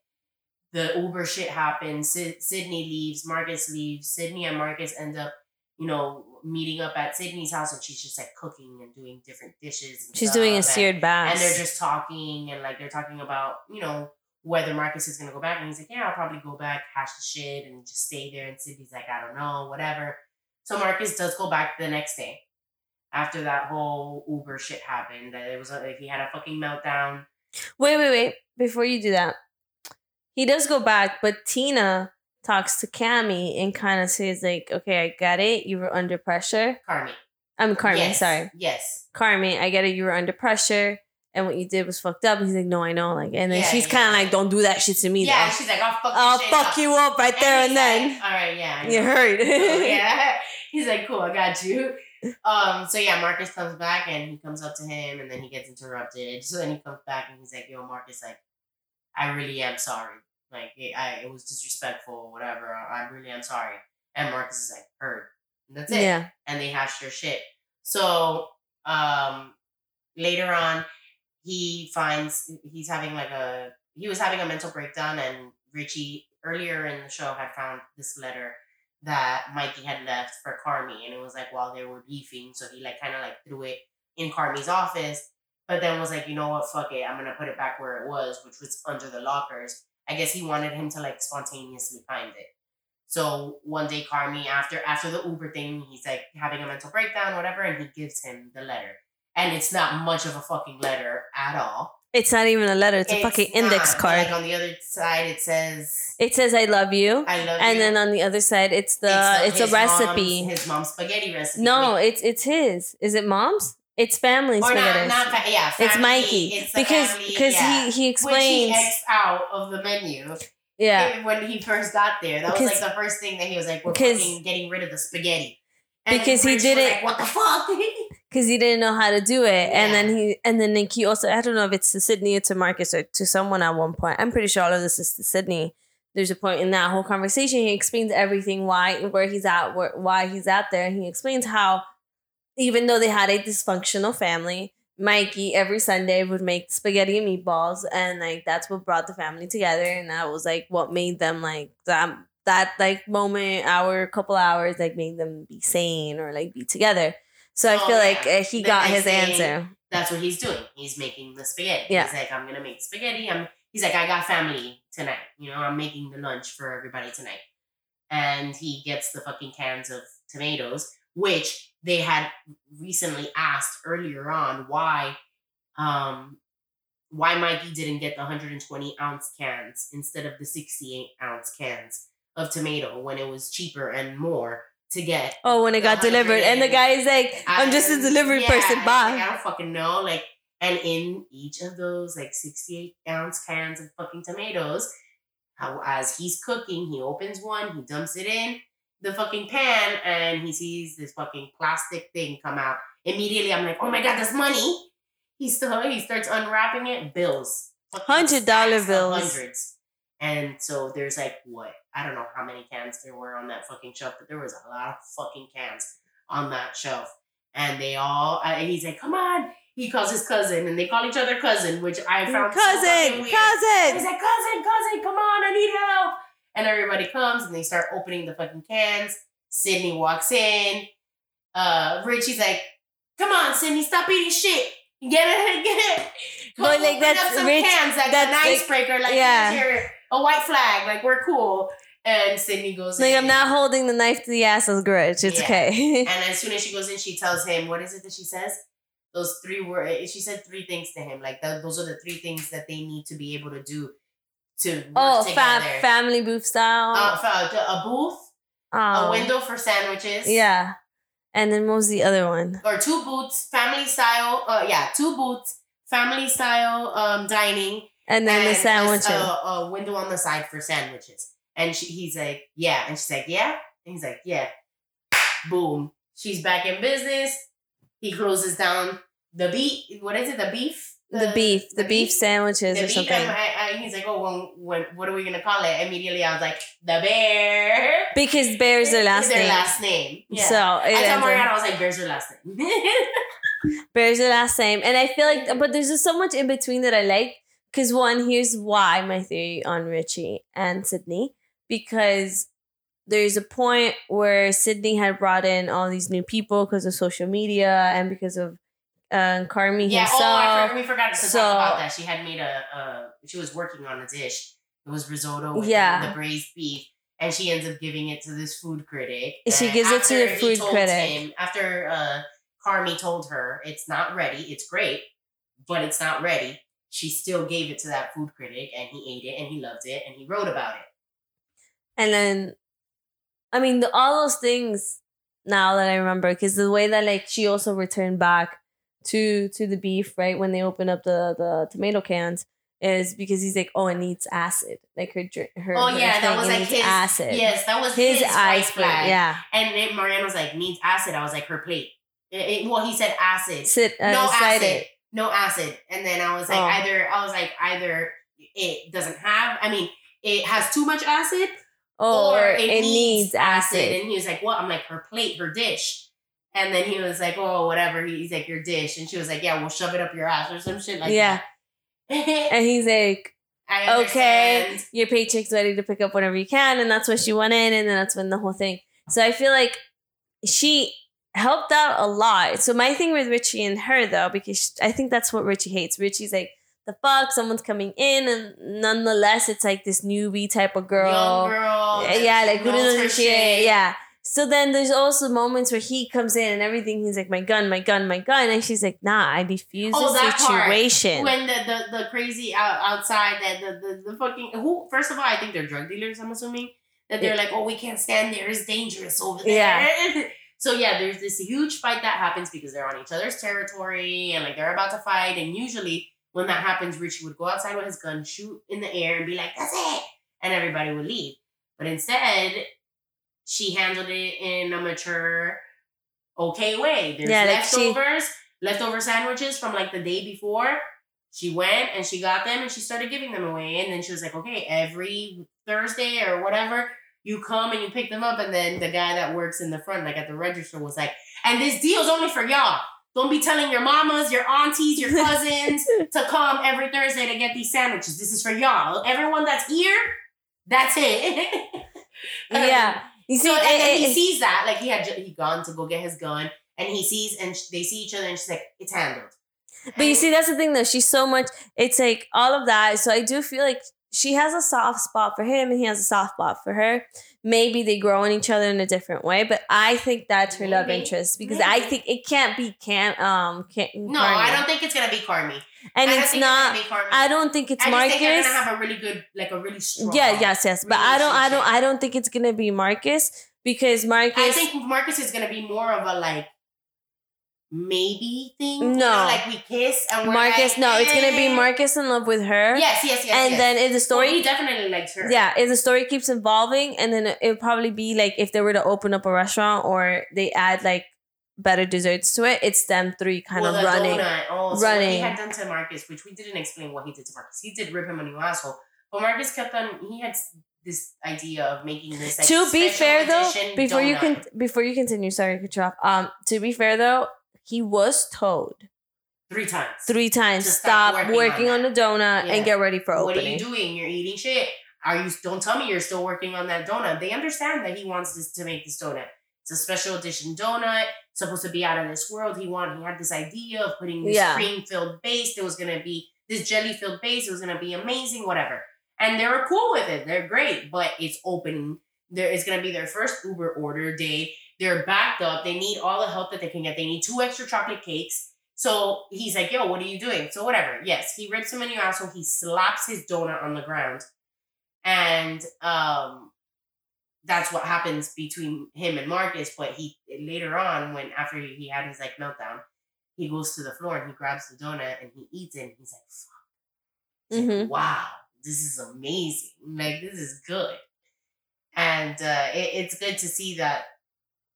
the Uber shit happens. Sid- Sydney leaves, Marcus leaves. Sydney and Marcus end up, you know, meeting up at Sydney's house, and she's just like cooking and doing different dishes. And She's doing a and- seared bass. and they're just talking and like they're talking about you know whether Marcus is gonna go back and he's like yeah I'll probably go back hash the shit and just stay there and Sydney's like I don't know whatever so Marcus does go back the next day after that whole Uber shit happened that it was like he had a fucking meltdown wait, wait, wait. Before you do that, he does go back, but Tina talks to Cammy and kind of says like, "Okay, I get it. You were under pressure." Carmi I'm Carmen. yes. Sorry. yes Carmen, I get it, you were under pressure and what you did was fucked up. He's like, no, I know. Like, and then Yeah, she's yeah. kind of like, don't do that shit to me. yeah though. she's like I'll fuck, I'll fuck up. you up right there he's and then. all right yeah You heard. So, *laughs* oh, yeah *laughs* he's like cool I got you um. So yeah, Marcus comes back and he comes up to him, and then he gets interrupted. *laughs* So then he comes back and he's like, "Yo, Marcus, like, I really am sorry. Like, it, I it was disrespectful, whatever. I, I really am sorry." And Marcus is like, "Heard." And that's it. Yeah. And they hash their shit. So um, later on, he finds he's having like a he was having a mental breakdown, and Richie earlier in the show had found this letter that Mikey had left for Carmy, and it was like while they were beefing, so he like kind of like threw it in Carmy's office, but then was like, you know what, fuck it, I'm gonna put it back where it was, which was under the lockers. I guess he wanted him to like spontaneously find it. So one day, Carmy, after after the Uber thing, he's like having a mental breakdown, whatever, and he gives him the letter, and it's not much of a fucking letter at all. It's not even a letter. It's, a fucking index not, but, card. Like on the other side, it says it says "I love you," "I love and you." then on the other side, it's the it's, his a recipe. Mom's, his mom's spaghetti recipe. no, Wait, it's it's his. Is it mom's? It's family or spaghetti. not, not fa- yeah, it's Mikey it's the because family, because yeah. he he Which he explains. X'd out of the menu. yeah, when he first got there. That was like the first thing that he was like, "We're fucking getting rid of the spaghetti." Because he did it. Like, what the fuck? *laughs* because he didn't know how to do it, and then he and then he also I don't know if it's to Sydney or to Marcus or to someone at one point. I'm pretty sure all of this is to Sydney. There's a point in that whole conversation. He explains everything why where he's at where, why he's out there. And he explains how even though they had a dysfunctional family mikey every sunday would make spaghetti and meatballs and like that's what brought the family together. And that was like what made them like that that like moment hour couple hours like made them be sane or like be together so i Oh, feel like uh, he The got his thing- answer That's what he's doing. He's making the spaghetti. Yeah. He's like, I'm gonna make spaghetti. I'm. He's like, I got family tonight. You know, I'm making the lunch for everybody tonight. And he gets the fucking cans of tomatoes, which they had recently asked earlier on why, um, why Mikey didn't get the 120 ounce cans instead of the 68 ounce cans of tomato when it was cheaper and more to get oh when it got delivered and the guy is like i'm just a delivery yeah, person bye Like, I don't fucking know. Like, and in each of those like 68 ounce cans of fucking tomatoes, how as he's cooking, he opens one, he dumps it in the fucking pan, and he sees this fucking plastic thing come out. Immediately, I'm like, oh my god, that's money. He still he starts unwrapping it, bills, Fucking $100 bills. hundreds. And so there's like what I don't know how many cans there were on that fucking shelf, but there was a lot of fucking cans on that shelf, and they all. Uh, he's like, "Come on!" He calls his cousin, and they call each other cousin, which I found cousin weird. cousin He's like, "Cousin, cousin, come on, I need help!" And everybody comes, and they start opening the fucking cans. Sydney walks in. Uh, Richie's like, "Come on, Sydney, stop eating shit." Get it, get it. *laughs* Go like, that's up some Rich- cans, like that's, an icebreaker, like yeah. here's a white flag, like we're cool. And Sydney goes like in. i'm not holding the knife to the ass ass's grudge it's Yeah. okay *laughs* And as soon as she goes in, she tells him, what is it that she says? Those three words. She said three things to him. Like that, those are the three things that they need to be able to do to work oh family booth style uh, a booth, a Oh. window for sandwiches. Yeah. And then what was the other one? Or two booths, family style. Uh, yeah, two booths, family style um dining, And then the and sandwich. A, a, a window on the side for sandwiches. And she, he's like, yeah. And she's like, yeah. And he's like, yeah. Boom. She's back in business. He closes down the beef. What is it? The beef. The beef, the, beef, sandwiches The or beef. something. I, I, he's like, oh, well, when, what are we gonna call it? Immediately, I was like, the bear. because Bear's their last their name. last name. Yeah. So I told Mariano, I was like, bear's her last name. *laughs* Bear's their last name. And I feel like, but there's just so much in between that I like. Because one, here's why my theory on Richie and Sydney. Because there's a point where Sydney had brought in all these new people because of social media and because of uh, Carmy yeah. himself. Oh, for, we forgot to So- talk about that. She had made a. Uh, she was working on a dish. It was risotto with Yeah. the braised beef, and she ends up giving it to this food critic. She gives it to the food critic. Him, after uh, Carmy told her it's not ready, it's great, but it's not ready. She still gave it to that food critic, and he ate it, and he loved it, and he wrote about it. And then, I mean, the, all those things now that I remember, because the way that like she also returned back to to the beef right when they open up the the tomato cans is because he's like, oh, it needs acid, like her her. Oh her yeah, that was like his acid. Yes, that was his his, white flag. yeah. And then Marianne was like, needs acid. I was like, her plate. It, it- well, he said acid. Sit, uh, no acid. No acid. And then I was like, Oh. either I was like, either it doesn't have. I mean, it has too much acid, or, it, needs, acid. And he was like, "What?" I'm like, "Her plate, her dish." And then he was like, "Oh, whatever." He's like, "Your dish," and she was like, "Yeah, we'll shove it up your ass or some shit like Yeah. that." *laughs* And he's like, okay, your paycheck's ready to pick up whenever you can. And that's what she went in, and then that's when the whole thing. So I feel like she helped out a lot. So my thing with Richie and her, though, because I think that's what Richie hates. Richie's like, the fuck, someone's coming in, and nonetheless, it's like this newbie type of girl. Girl. Yeah, like who knows knows her her shit. Yeah. So then there's also moments where he comes in and everything. He's like, my gun, my gun, my gun, and she's like, nah, I defuse Oh, the that part. situation. When the, the, the crazy out, outside that the, the, the fucking who first of all I think they're drug dealers I'm assuming that they're Yeah. like oh we can't stand there it's dangerous over there Yeah. *laughs* so yeah there's this huge fight that happens because they're on each other's territory and like they're about to fight and usually when that happens Richie would go outside with his gun shoot in the air and be like that's it and everybody would leave but instead she handled it in a mature okay way there's Yeah, like she- leftovers leftover sandwiches from like the day before. She went and she got them and she started giving them away. And then she was like, okay, every Thursday or whatever, you come and you pick them up. And then the guy that works in the front, like at the register, was like, and this deal's only for y'all. Don't be telling your mamas, your aunties, your *laughs* cousins to come every Thursday to get these sandwiches. This is for y'all. Everyone that's here, that's it. *laughs* yeah. You see, So and then he sees that, like he had he gone to go get his gun, and he sees and sh- they see each other, and she's like, "It's handled." But you see, that's the thing though. She's so much. It's like all of that. So I do feel like she has a soft spot for him, and he has a soft spot for her. Maybe they grow in each other in a different way, but I think that's her love interest because I think it can't be can't um can't No, I don't think it's gonna be Carmy. and it's not. It's gonna be Carmy. I don't think it's Marcus. I just think they're gonna have a really good, like a really strong. Yeah, yes, yes, but I don't, I don't. I don't think it's gonna be Marcus because Marcus. I think Marcus is gonna be more of a like maybe thing. you No. know, like we kiss and we're Marcus. like, No, it's gonna be eh. Marcus in love with her. Yes, yes, yes. and yes. then if the Well, story he definitely likes her. Yeah, if the story keeps evolving, and then it would probably be like if they were to open up a restaurant or they add like better desserts to it, it's them three kind well, of running. Donut. Oh, so what he had done to Marcus, which we didn't explain what he did to Marcus. He did rip him a new asshole, but Marcus kept on. He had this idea of making this. Like, to be fair though, before you can before you continue, sorry to cut you off. Um, to be fair though, he was told three times. three times stop, stop working, working on, on the donut Yeah. and get ready for opening. What are you doing? You're eating shit. Are you? Don't tell me you're still working on that donut. They understand that he wants this to make this donut. It's a special edition donut. Supposed to be out of this world. He wanted. He had this idea of putting this Yeah. cream filled base. It was gonna be this jelly filled base. It was gonna be amazing. Whatever. And they were cool with it. They're great. But it's opening. There is gonna be their first Uber order day. They're backed up. They need all the help that they can get. They need two extra chocolate cakes. So he's like, yo, what are you doing? So whatever. Yes, he rips him a new asshole. He slaps his donut on the ground. And um that's what happens between him and Marcus. But he later on, when after he, he had his like meltdown, he goes to the floor and he grabs the donut and he eats it and he's like, fuck. He's like, wow, this is amazing. Like this is good. And uh it, it's good to see that,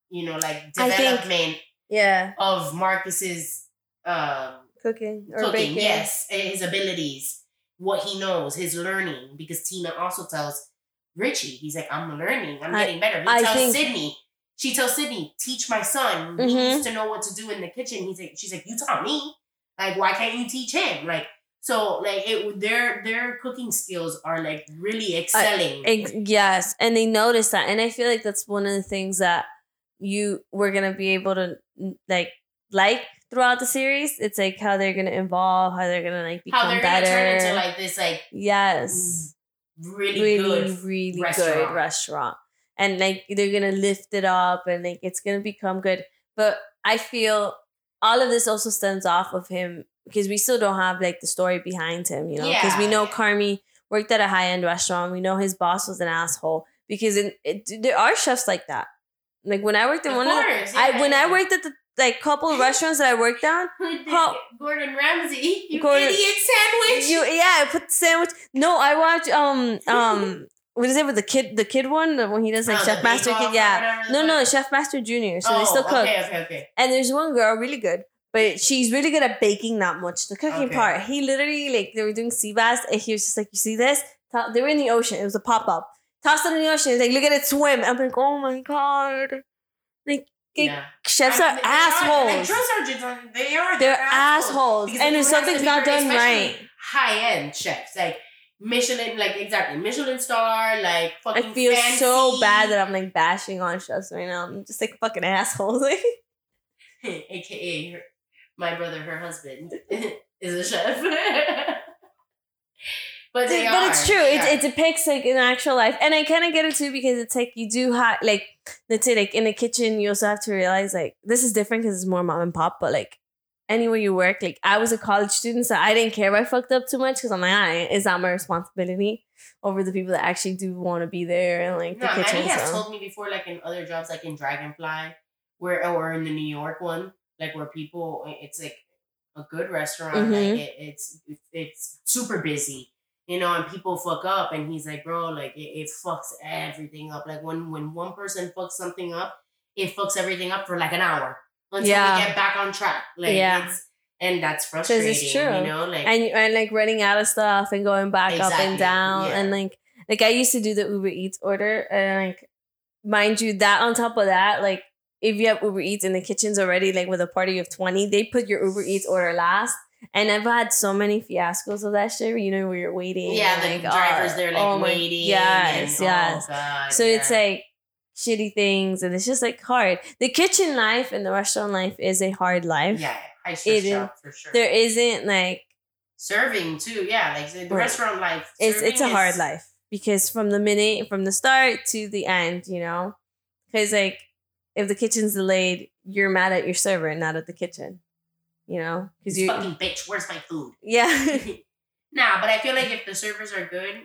you know, like I think- development Yeah, of Marcus's um cooking or cooking, baking. yes, his abilities, what he knows, his learning. Because Tina also tells Richie, he's like, I'm learning, I'm I- getting better. He I tells think- Sydney, she tells Sydney, teach my son. He Mhm. needs to know what to do in the kitchen. He's like, she's like, you taught me. Like, why can't you teach him? Like, so like it their their cooking skills are like really excelling. Ex- yes, and they notice that, and I feel like that's one of the things that you we're gonna be able to like like throughout the series. It's like how they're gonna evolve, how they're gonna like become How they're better. gonna turn into like this like yes, really, really, good really good restaurant. restaurant, and like they're gonna lift it up, and like it's gonna become good. But I feel all of this also stems off of him because we still don't have like the story behind him, you know, because we know Carmy worked at a high end restaurant. We know his boss was an asshole because it, it, there are chefs like that. Like when I worked in Of one of the, course, I when I worked at the like couple of restaurants that I worked on, *laughs* How- Gordon Ramsay, you *laughs* Gordon- idiot sandwich. you yeah, I put the sandwich. No, I watch um *laughs* um what is it with the kid? The kid one when he does like Oh, Chef Master kid. Yeah. No, no. Chef Master Junior. So they Oh, still cook. Okay, okay, okay. And there's one girl really good, but she's really good at baking. Not much the cooking Okay. part. He literally like they were doing sea bass, and he was just like, "You see this? They were in the ocean. It was a pop up. Tossed it in the ocean. He's like, look at it swim. I'm like, oh my god. Like yeah. chefs are assholes. are- they are. They're assholes. Because And if something's not done right. high end chefs like Michelin, like exactly Michelin star, like fucking. I feel so bad that I'm like bashing on chefs right now. I'm just like fucking assholes. *laughs* *laughs* Like, AKA my brother, her husband *laughs* is a chef. *laughs* but they but are. it's true. It, it depicts like in actual life, and I kind of get it too because it's like you do have like let's say like in the kitchen, you also have to realize like this is different because it's more mom and pop, but like anywhere you work, like I was a college student, so I didn't care if I fucked up too much because I'm like, ah, it's not my responsibility over the people that actually do want to be there and like the kitchen. Has so. told me before, like in other jobs, like in Dragonfly, where or in the New York one, like where people, it's like a good restaurant, Mhm. like it, it's it's super busy, you know, and people fuck up, and he's like, bro, like it, it fucks everything up. Like when when one person fucks something up, it fucks everything up for like an hour until Yeah. we get back on track. Like Yeah. it's and that's frustrating. it's true. you know, like and and like running out of stuff and going back up and down yeah. and like like I used to do the Uber Eats order and like mind you that on top of that like if you have Uber Eats in the kitchens already like with a party of 20 they put your Uber Eats order last and I've had so many fiascos of that shit you know where you're waiting yeah, the like, drivers oh, they're like oh waiting. yes and, oh, yes Oh God, so it's like shitty things and it's just like hard the kitchen life and the restaurant life is a hard life yeah, I stress for sure. there isn't like Serving too, yeah, like the Right. restaurant life. it's it's a hard is- life because from the minute from the start to the end you know because like if the kitchen's delayed you're mad at your server and not at the kitchen you know because you fucking bitch, where's my food? *laughs* yeah *laughs* nah, but I feel like if the servers are good,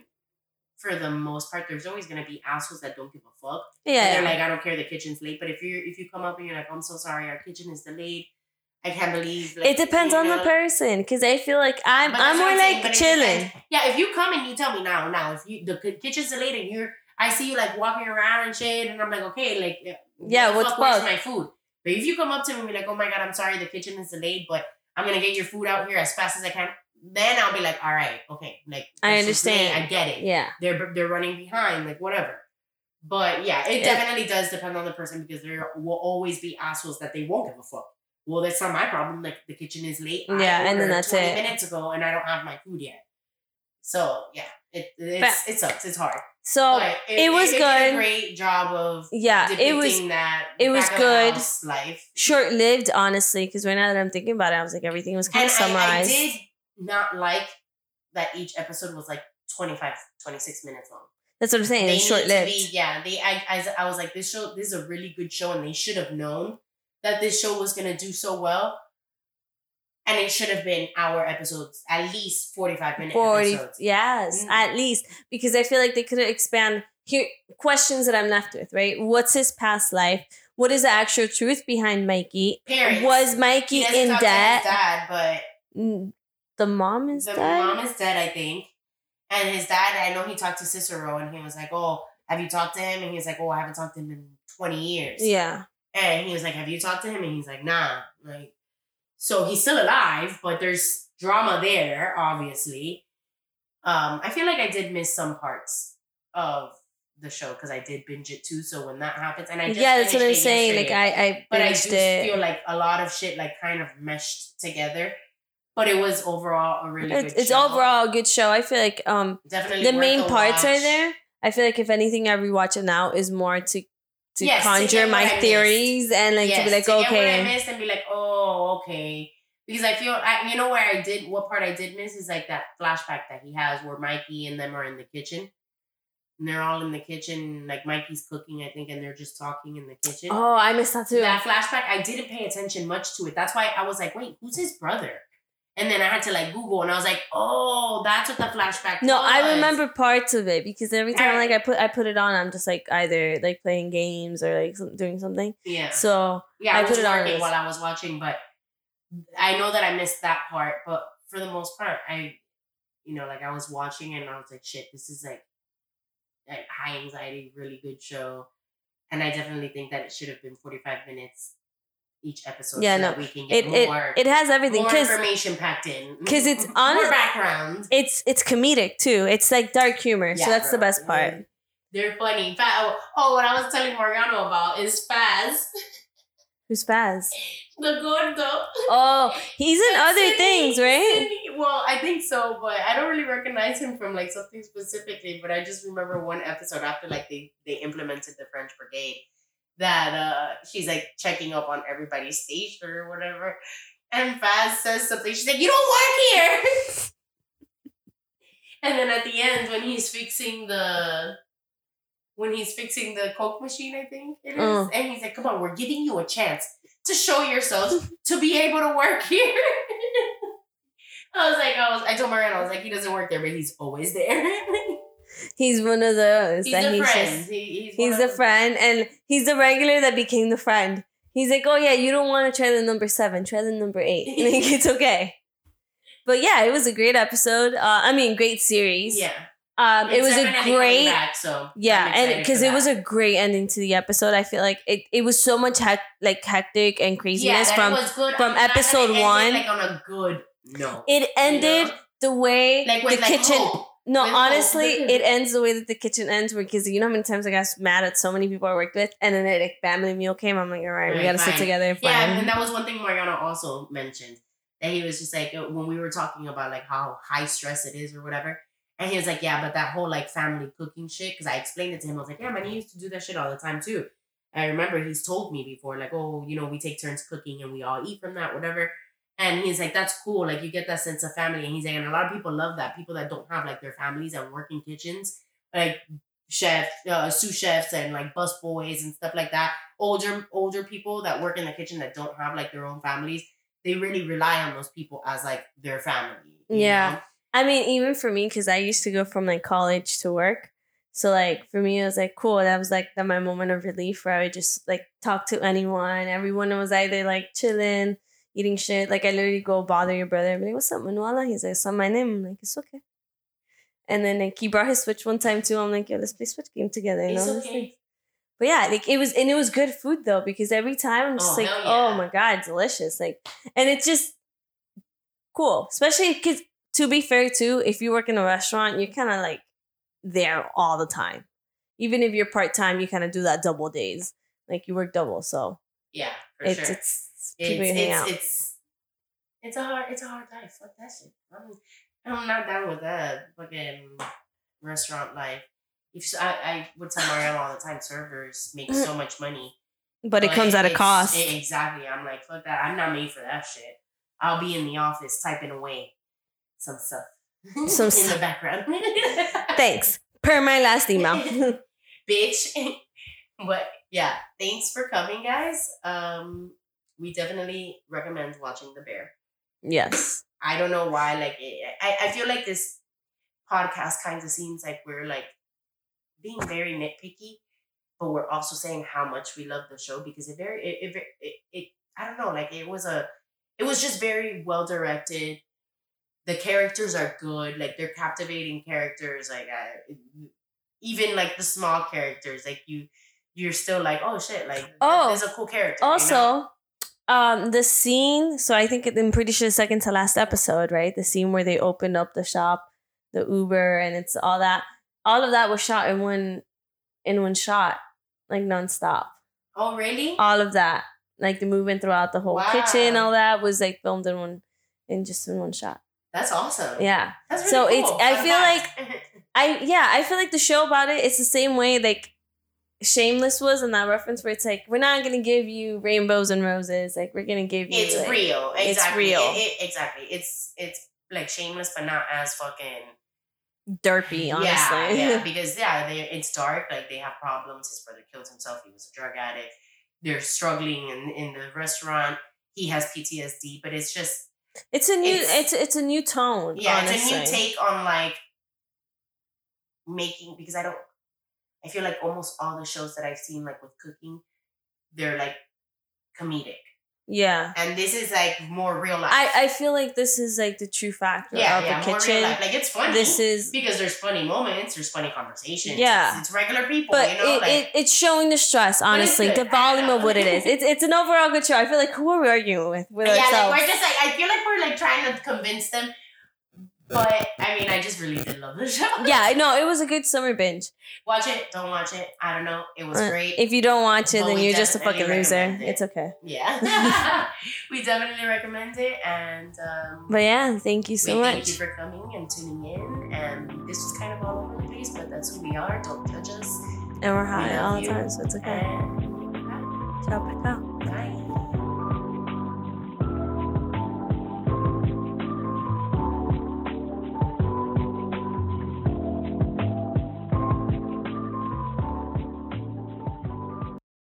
for the most part, there's always gonna be assholes that don't give a fuck. And yeah they're like, I don't care, the kitchen's late. But if you if you come up and you're like, I'm so sorry, our kitchen is delayed. I can't believe. Like, it depends on the person because i feel like i'm But i'm more saying, like it chilling depends. Yeah, if you come and you tell me now, now if you the kitchen's delayed and you're, I see you like walking around and shit, and I'm like, okay, like, eh, yeah, Yeah, the what the fuck, where's my food? But if you come up to me and be like, oh my god, I'm sorry, the kitchen is delayed, but I'm gonna get your food out here as fast as I can. Then I'll be like, all right, okay, like I this is late, understand. I get it. yeah They're they're running behind, like whatever. But yeah, it Yeah. definitely does depend on the person because there will always be assholes that they won't give a fuck. Well, that's not my problem. Like the kitchen is late. Yeah, and then that's 20 it. minutes ago, and I don't have my food yet. So yeah, it it's, it sucks. It's hard. So But it was did good. a great job of yeah it was that. it was back of the good. life. short-lived honestly because right now that i'm thinking about it i was like everything was kind And of I, I summarized did not like that each episode was like 25, 26 minutes long. that's what i'm saying they it's need to short-lived yeah, they. I, I, I was like, this show, this is a really good show, and they should have known that this show was gonna do so well. And it should have been our episodes, at least forty five minute 40 episodes. yes Mm. at least because i feel like they could expand here questions that i'm left with right what's his past life what is the actual truth behind mikey Parents. was mikey in talk to his debt dad, but the mom is the dead mom is dead, I think. And his dad, I know he talked to Cicero, and he was like, "Oh, have you talked to him?" And he's like, "Oh, I haven't talked to him in twenty years." yeah And he was like, Have you talked to him? And he's like, Nah. Like, so he's still alive, but there's drama there, obviously. Um, I feel like I did miss some parts of the show because I did binge it too. So when that happens, and I just yeah that's what i'm saying like i i but I do it feel like a lot of shit like kind of meshed together. But it was overall a really it's, it's overall a good show i feel like um definitely the main parts are there i feel like if anything i rewatch it now is more to to Yes, to conjure get my what I missed. theories and like to be Yes, like to what I okay missed and be like, oh, okay. Because I feel, I, you know, where I did, what part I did miss is like that flashback that he has where Mikey and them are in the kitchen. And they're all in the kitchen, like Mikey's cooking, I think, and they're just talking in the kitchen. oh i missed that too That flashback, I didn't pay attention much to it. That's why I was like, wait, who's his brother? And then I had to like Google, and I was like, oh, that's what the flashback. No, I remember parts of it because every time Alright. like I put I put it on, I'm just like either like playing games or like some, doing something. Yeah. So Yeah, I, I was put it on while I was watching, but I know that I missed that part. But for the most part, I, you know, like I was watching and I was like, shit, this is like like high anxiety, really good show. And I definitely think that it should have been 45 minutes each episode. Yeah, so no, that we can get It more, it it has everything more information packed in. Because it's on *laughs* more background. it's it's comedic too. It's like dark humor, so Yeah, that's the best part. Mm-hmm. They're funny. Oh, oh, what I was telling Mariano about is Faz, *laughs* Who's Spaz? the gordo. Oh, he's in other Sydney- things, right? Sydney- well, I think so, but I don't really recognize him from like something specifically. But I just remember one episode after like they they implemented the French Brigade that uh she's like checking up on everybody's station or whatever, and Faz says something. She's like, "You don't work here." *laughs* and then at the end, when he's fixing the when he's fixing the Coke machine, I think it is, Mm. and he's like, "Come on, we're giving you a chance to show yourselves to be able to work *laughs* here." I was like, I was, I told Mariano, I was like, he doesn't work there, but he's always there. *laughs* He's one of those he's that a he's friend. just He- he's he's one the friend, and he's the regular that became the friend. He's like, oh yeah, you don't want to try the number seven, try the number eight. *laughs* Like it's okay. But yeah, it was a great episode. Uh, I mean, great series. Yeah, Um, it was a great. Back, so Yeah, and because it was a great ending to the episode. I feel like it, it was so much hec- like hectic and craziness that from from I'm glad that it episode ended, one. like on a good note. it ended know? the way Like the like kitchen. hope. No, honestly, it ends the way that the kitchen ends where because you know how many times I got mad at so many people I worked with, and then the like, family meal came. I'm like, all right, we gotta sit together. Fine. Yeah, and that was one thing Mariano also mentioned that he was just like uh, when we were talking about like how high stress it is or whatever, and he was like, yeah, but that whole like family cooking shit. Because I explained it to him, I was like, yeah, man, he used to do that shit all the time too. I remember he's told me before, like, oh, you know, we take turns cooking and we all eat from that, whatever. And he's like, that's cool. Like, you get that sense of family. And he's like, and a lot of people love that. People that don't have like their families and work in kitchens, like chefs, uh, sous chefs, and like bus boys and stuff like that. Older older people that work in the kitchen that don't have like their own families, they really rely on those people as like their family. Yeah. know? I mean, even for me, because I used to go from like college to work. So like for me, it was like cool. That was like the, my moment of relief where I would just like talk to anyone. Everyone was either like chilling, eating shit. Like I literally go bother your brother. I'm like, what's up, Manuela? He's like, what's my name? I'm like, it's okay. And then like he brought his Switch one time too. I'm like, yo, let's play Switch game together. You It's know? okay. But yeah, like it was, and it was good food though because every time I'm just Oh, like, hell oh my god, delicious! Like, and it's just cool, especially because to be fair too, if you work in a restaurant, you're kind of like there all the time. Even if you're part time, you kind of do that double days, like you work double. So Yeah, for it's, sure. it's it's it's, it's it's a hard it's a hard life. Fuck that shit. I'm I'm not down with that fucking restaurant life. If so, I I would tell Marielle all the time, servers make so much money, but it comes at a cost. e- exactly. I'm like, fuck that. I'm not made for that shit. I'll be in the office typing away some stuff. Some *laughs* in the background. Thanks. Per my last email. *laughs* bitch. *laughs* but yeah, thanks for coming, guys. Um, we definitely recommend watching The Bear. yes. I don't know why. Like, it, I I feel like this podcast kind of seems like we're like being very nitpicky, but we're also saying how much we love the show because it very it it, it, it I don't know. Like, it was a it was just very well directed. The characters are good. Like, they're captivating characters. Like, uh, even like the small characters, like you. You're still like, oh shit, like Oh, there's a cool character. you know? Um, the scene. So I think I'm pretty sure the second to last episode, right? The scene where they opened up the shop, the Uber, and it's all that. All of that was shot in one, in one shot, like nonstop. oh really? All of that, like the movement throughout the whole kitchen, all that was like filmed in one, in just in one shot. That's awesome. Yeah. That's really So cool. it's- I feel like. I yeah, I feel like the show about it, it's the same way like Shameless was in that reference where it's like we're not gonna give you rainbows and roses, like we're gonna give you it's like, real. Exactly. it's real. It- it- exactly. It's it's like shameless, but not as fucking derpy, honestly. Yeah, yeah. *laughs* Because yeah, they it's dark. Like they have problems. His brother killed himself. He was a drug addict. They're struggling in in the restaurant. He has PTSD, but it's just it's a new It's- it's it's, a new tone. yeah, honestly. it's a new take on like making because I don't. I feel like almost all the shows that I've seen, like with cooking, they're like comedic. Yeah. And this is like more real life. I, I feel like this is like the true factor yeah, of yeah, the kitchen. Like it's funny. This is because there's funny moments, there's funny conversations. Yeah. It's, it's regular people, but you know? it, like, it, it's showing the stress, honestly, the volume of what it is. It's it's an overall good show. I feel like who are we arguing with? With yeah, like ourselves. we're just like I feel like we're like trying to convince them. But I mean, I just really did love the show. *laughs* yeah, no, it was a good summer binge. Watch it, don't watch it. I don't know. It was Uh, great. If you don't watch it, But then you're just a fucking loser. it. It's okay. yeah. *laughs* *laughs* we definitely recommend it. And um, But yeah, thank you so we thank you for coming and tuning in. And this was kind of all over the place, but that's who we are. Don't judge us. And we're high all the time, so it's okay. And bye. Ciao.